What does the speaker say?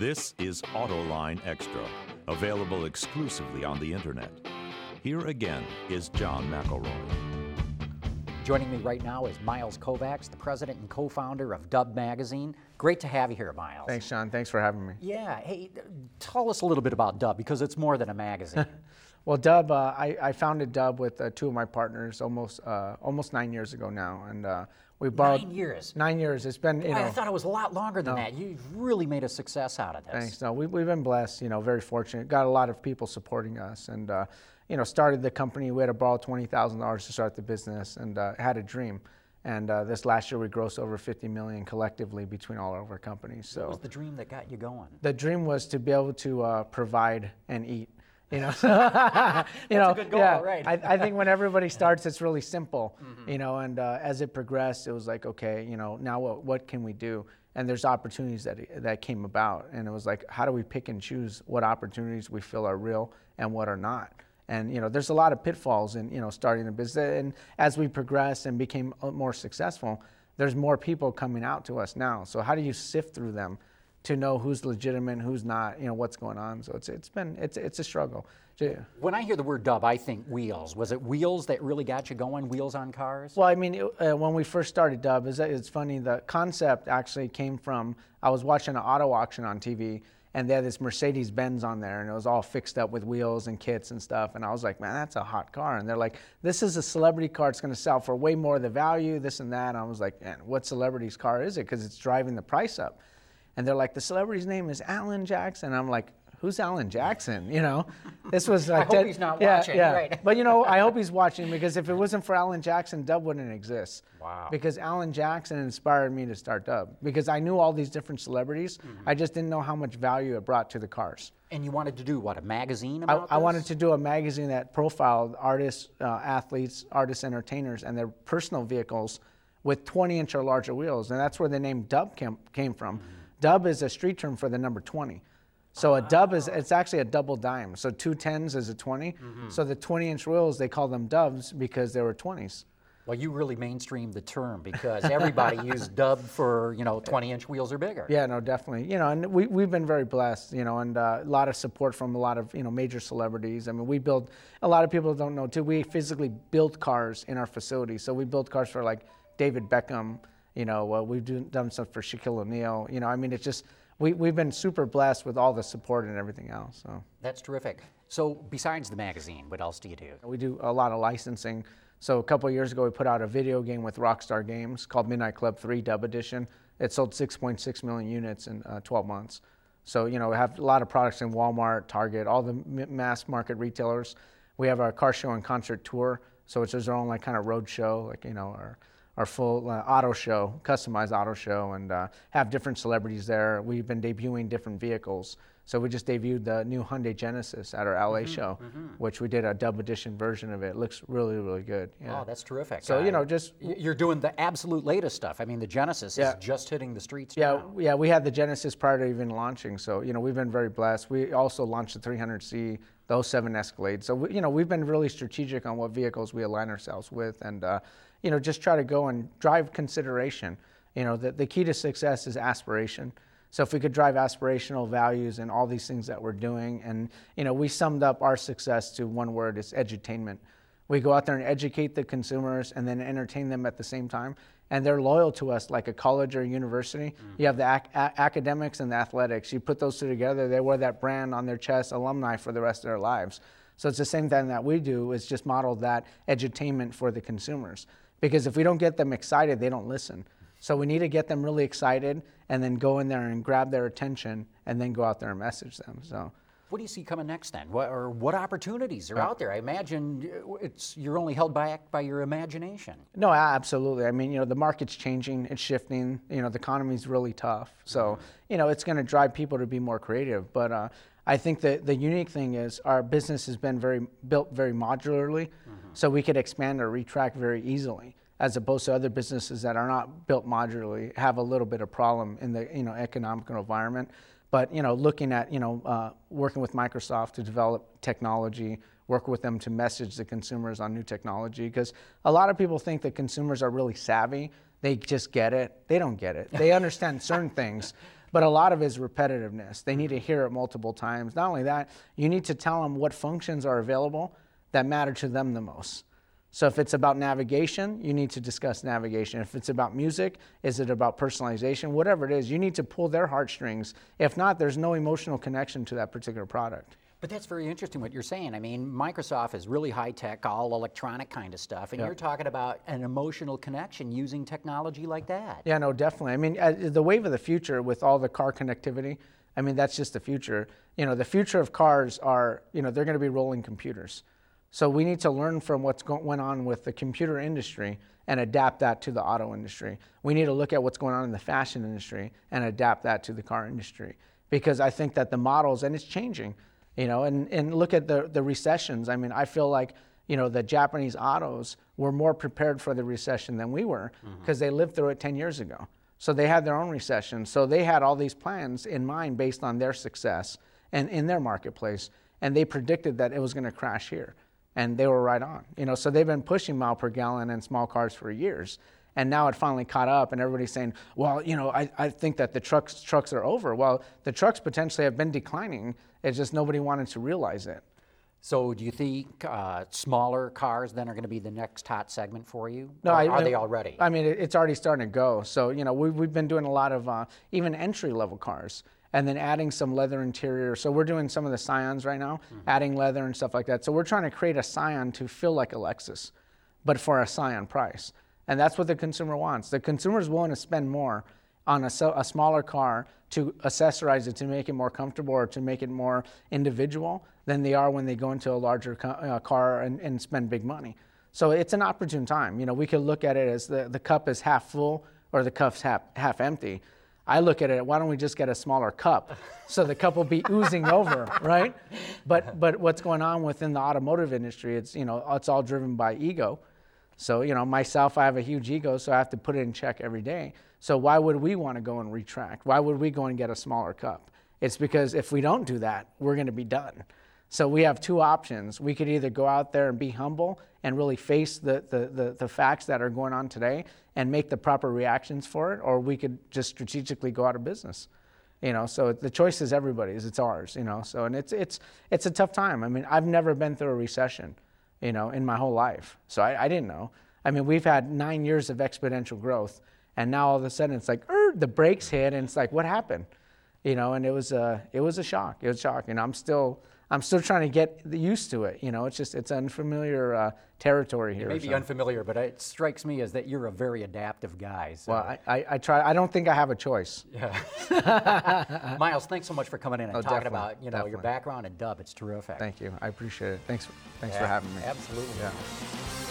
This is Autoline Extra, available exclusively on the internet. Here again is John McElroy. Joining me right now is Myles Kovacs, the president and co founder of Dub Magazine. Great to have you here, Myles. Thanks, John. Thanks for having me. Yeah. Hey, tell us a little bit about Dub because it's more than a magazine. well, Dub, uh, I, I, founded Dub with uh, two of my partners almost uh, almost nine years ago now, and uh, we borrowed nine years. Nine years. It's been. You know, I thought it was a lot longer than no. that. You've really made a success out of this. Thanks. No, we, we've been blessed. You know, very fortunate. Got a lot of people supporting us, and uh, you know, started the company. We had to borrow twenty thousand dollars to start the business, and uh, had a dream. And uh, this last year, we grossed over 50 million collectively between all of our companies. So, what was the dream that got you going? The dream was to be able to uh, provide and eat you know, you know, goal, yeah. Right. I, I, think when everybody starts, it's really simple, mm-hmm. you know. And uh, as it progressed, it was like, okay, you know, now what, what can we do? And there's opportunities that that came about, and it was like, how do we pick and choose what opportunities we feel are real and what are not? And you know, there's a lot of pitfalls in you know starting a business. And as we progressed and became uh, more successful, there's more people coming out to us now. So how do you sift through them? To know who's legitimate, who's not, you know, what's going on. So it's it's been it's it's a struggle. When I hear the word dub, I think wheels. Was it wheels that really got you going? Wheels on cars? Well, I mean, it, uh, when we first started dub, it's, it's funny. The concept actually came from I was watching an auto auction on TV. And they had this Mercedes Benz on there, and it was all fixed up with wheels and kits and stuff. And I was like, man, that's a hot car. And they're like, this is a celebrity car. It's going to sell for way more of the value, this and that. And I was like, man, what celebrity's car is it? Because it's driving the price up and they're like, the celebrity's name is Alan Jackson. I'm like, who's Alan Jackson? You know, this was like, I hope he's not yeah, watching. Yeah. Right. but you know, I hope he's watching because if it wasn't for Alan Jackson, Dub wouldn't exist. Wow. Because Alan Jackson inspired me to start Dub because I knew all these different celebrities. Mm-hmm. I just didn't know how much value it brought to the cars. And you wanted to do what? A magazine about I, I wanted to do a magazine that profiled artists, uh, athletes, artists, entertainers, and their personal vehicles with 20 inch or larger wheels, and that's where the name Dub came, came from. Mm-hmm Dub is a street term for the number 20. So a dub is it's actually a double dime. So two tens is a 20. Mm-hmm. So the 20 inch wheels they call them dubs because they were 20s. Well, you really mainstreamed the term because everybody used dub for you know 20 inch wheels or bigger. Yeah, no, definitely. You know, and we we've been very blessed. You know, and uh, a lot of support from a lot of you know major celebrities. I mean, we build. A lot of people don't know too. We physically build cars in our facility. So we build cars for like David Beckham. You know, uh, we've do, done stuff for Shaquille O'Neal. You know, I mean, it's just we, we've been super blessed with all the support and everything else. So that's terrific. So besides the magazine, what else do you do? We do a lot of licensing. So a couple years ago, we put out a video game with Rockstar Games called Midnight Club 3 Dub Edition. It sold 6.6 million units in uh, 12 months. So you know, we have a lot of products in Walmart, Target, all the mass market retailers. We have our car show and concert tour, so it's just our own like kind of road show, like you know, our our full uh, auto show, customized auto show, and uh, have different celebrities there. We've been debuting different vehicles. So we just debuted the new Hyundai Genesis at our LA mm-hmm, show, mm-hmm. which we did a dub edition version of it. it looks really, really good. Yeah. Oh, that's terrific. So, you know, just. You're doing the absolute latest stuff. I mean, the Genesis yeah. is just hitting the streets yeah, now. Yeah, we had the Genesis prior to even launching. So, you know, we've been very blessed. We also launched the 300C, those 7 Escalade. So, we, you know, we've been really strategic on what vehicles we align ourselves with. And, uh, you know, just try to go and drive consideration. You know, the, the key to success is aspiration. So if we could drive aspirational values and all these things that we're doing, and you know, we summed up our success to one word: it's edutainment. We go out there and educate the consumers, and then entertain them at the same time, and they're loyal to us like a college or a university. Mm. You have the ac- a- academics and the athletics. You put those two together, they wear that brand on their chest, alumni for the rest of their lives. So it's the same thing that we do. Is just model that edutainment for the consumers. Because if we don't get them excited, they don't listen. So we need to get them really excited and then go in there and grab their attention and then go out there and message them. So what do you see coming next then? What, or what opportunities are out there? I imagine it's you're only held back by your imagination. No, absolutely. I mean, you know, the market's changing, it's shifting. You know, the economy's really tough. So, mm-hmm. you know, it's going to drive people to be more creative. But uh, I think that the unique thing is our business has been very built very modularly, mm-hmm. so we could expand or retract very easily as opposed to other businesses that are not built modularly have a little bit of problem in the you know economic environment. But you know, looking at you know uh, working with Microsoft to develop technology, work with them to message the consumers on new technology, because a lot of people think that consumers are really savvy. They just get it. They don't get it. They understand certain things, but a lot of it is repetitiveness. They need to hear it multiple times. Not only that, you need to tell them what functions are available that matter to them the most. So if it's about navigation, you need to discuss navigation. If it's about music, is it about personalization? Whatever it is, you need to pull their heartstrings. If not, there's no emotional connection to that particular product. But that's very interesting what you're saying. I mean, Microsoft is really high tech, all electronic kind of stuff, and yep. you're talking about an emotional connection using technology like that. Yeah, no, definitely. I mean, uh, the wave of the future with all the car connectivity, I mean, that's just the future. You know, the future of cars are, you know, they're going to be rolling computers. So we need to learn from what's going on with the computer industry and adapt that to the auto industry. We need to look at what's going on in the fashion industry and adapt that to the car industry because I think that the models and it's changing you know, and, and look at the, the recessions. I mean, I feel like, you know, the Japanese autos were more prepared for the recession than we were because mm-hmm. they lived through it 10 years ago. So they had their own recession. So they had all these plans in mind based on their success and in their marketplace. And they predicted that it was going to crash here. And they were right on. You know, so they've been pushing mile per gallon in small cars for years. And now it finally caught up, and everybody's saying, well, you know, I, I think that the trucks, trucks are over. Well, the trucks potentially have been declining it's just nobody wanted to realize it. So, do you think uh, smaller cars then are going to be the next hot segment for you? No, I, are they already? I mean, it's already starting to go. So, you know, we've, we've been doing a lot of uh, even entry level cars and then adding some leather interior. So, we're doing some of the Scions right now, mm-hmm. adding leather and stuff like that. So, we're trying to create a Scion to feel like a Lexus, but for a Scion price. And that's what the consumer wants. The consumer is willing to spend more on a, a smaller car to accessorize it to make it more comfortable or to make it more individual than they are when they go into a larger uh, car and, and spend big money. So it's an opportune time. You know, we could look at it as the, the cup is half full or the cup's half, half empty. I look at it, why don't we just get a smaller cup so the cup will be oozing over, right? But but what's going on within the automotive industry, it's you know, it's all driven by ego. So, you know, myself, I have a huge ego, so I have to put it in check every day. So, why would we want to go and retract? Why would we go and get a smaller cup? It's because if we don't do that, we're going to be done. So, we have two options. We could either go out there and be humble and really face the, the, the, the facts that are going on today and make the proper reactions for it, or we could just strategically go out of business you know so the choice is everybody's it's ours you know so and it's it's it's a tough time i mean i've never been through a recession you know, in my whole life. So I, I didn't know. I mean, we've had nine years of exponential growth, and now all of a sudden it's like the brakes hit, and it's like, what happened? You know, and it was a it was a shock. It was a shock, I'm still I'm still trying to get used to it. You know, it's just it's unfamiliar uh, territory here. It may be so. unfamiliar, but it strikes me as that you're a very adaptive guy. So. Well, I, I, I, try. I don't think I have a choice. Yeah. Myles, thanks so much for coming in and oh, talking about you know definitely. your background in Dub. It's terrific. Thank you. I appreciate it. Thanks. Thanks yeah, for having me. Absolutely. Yeah.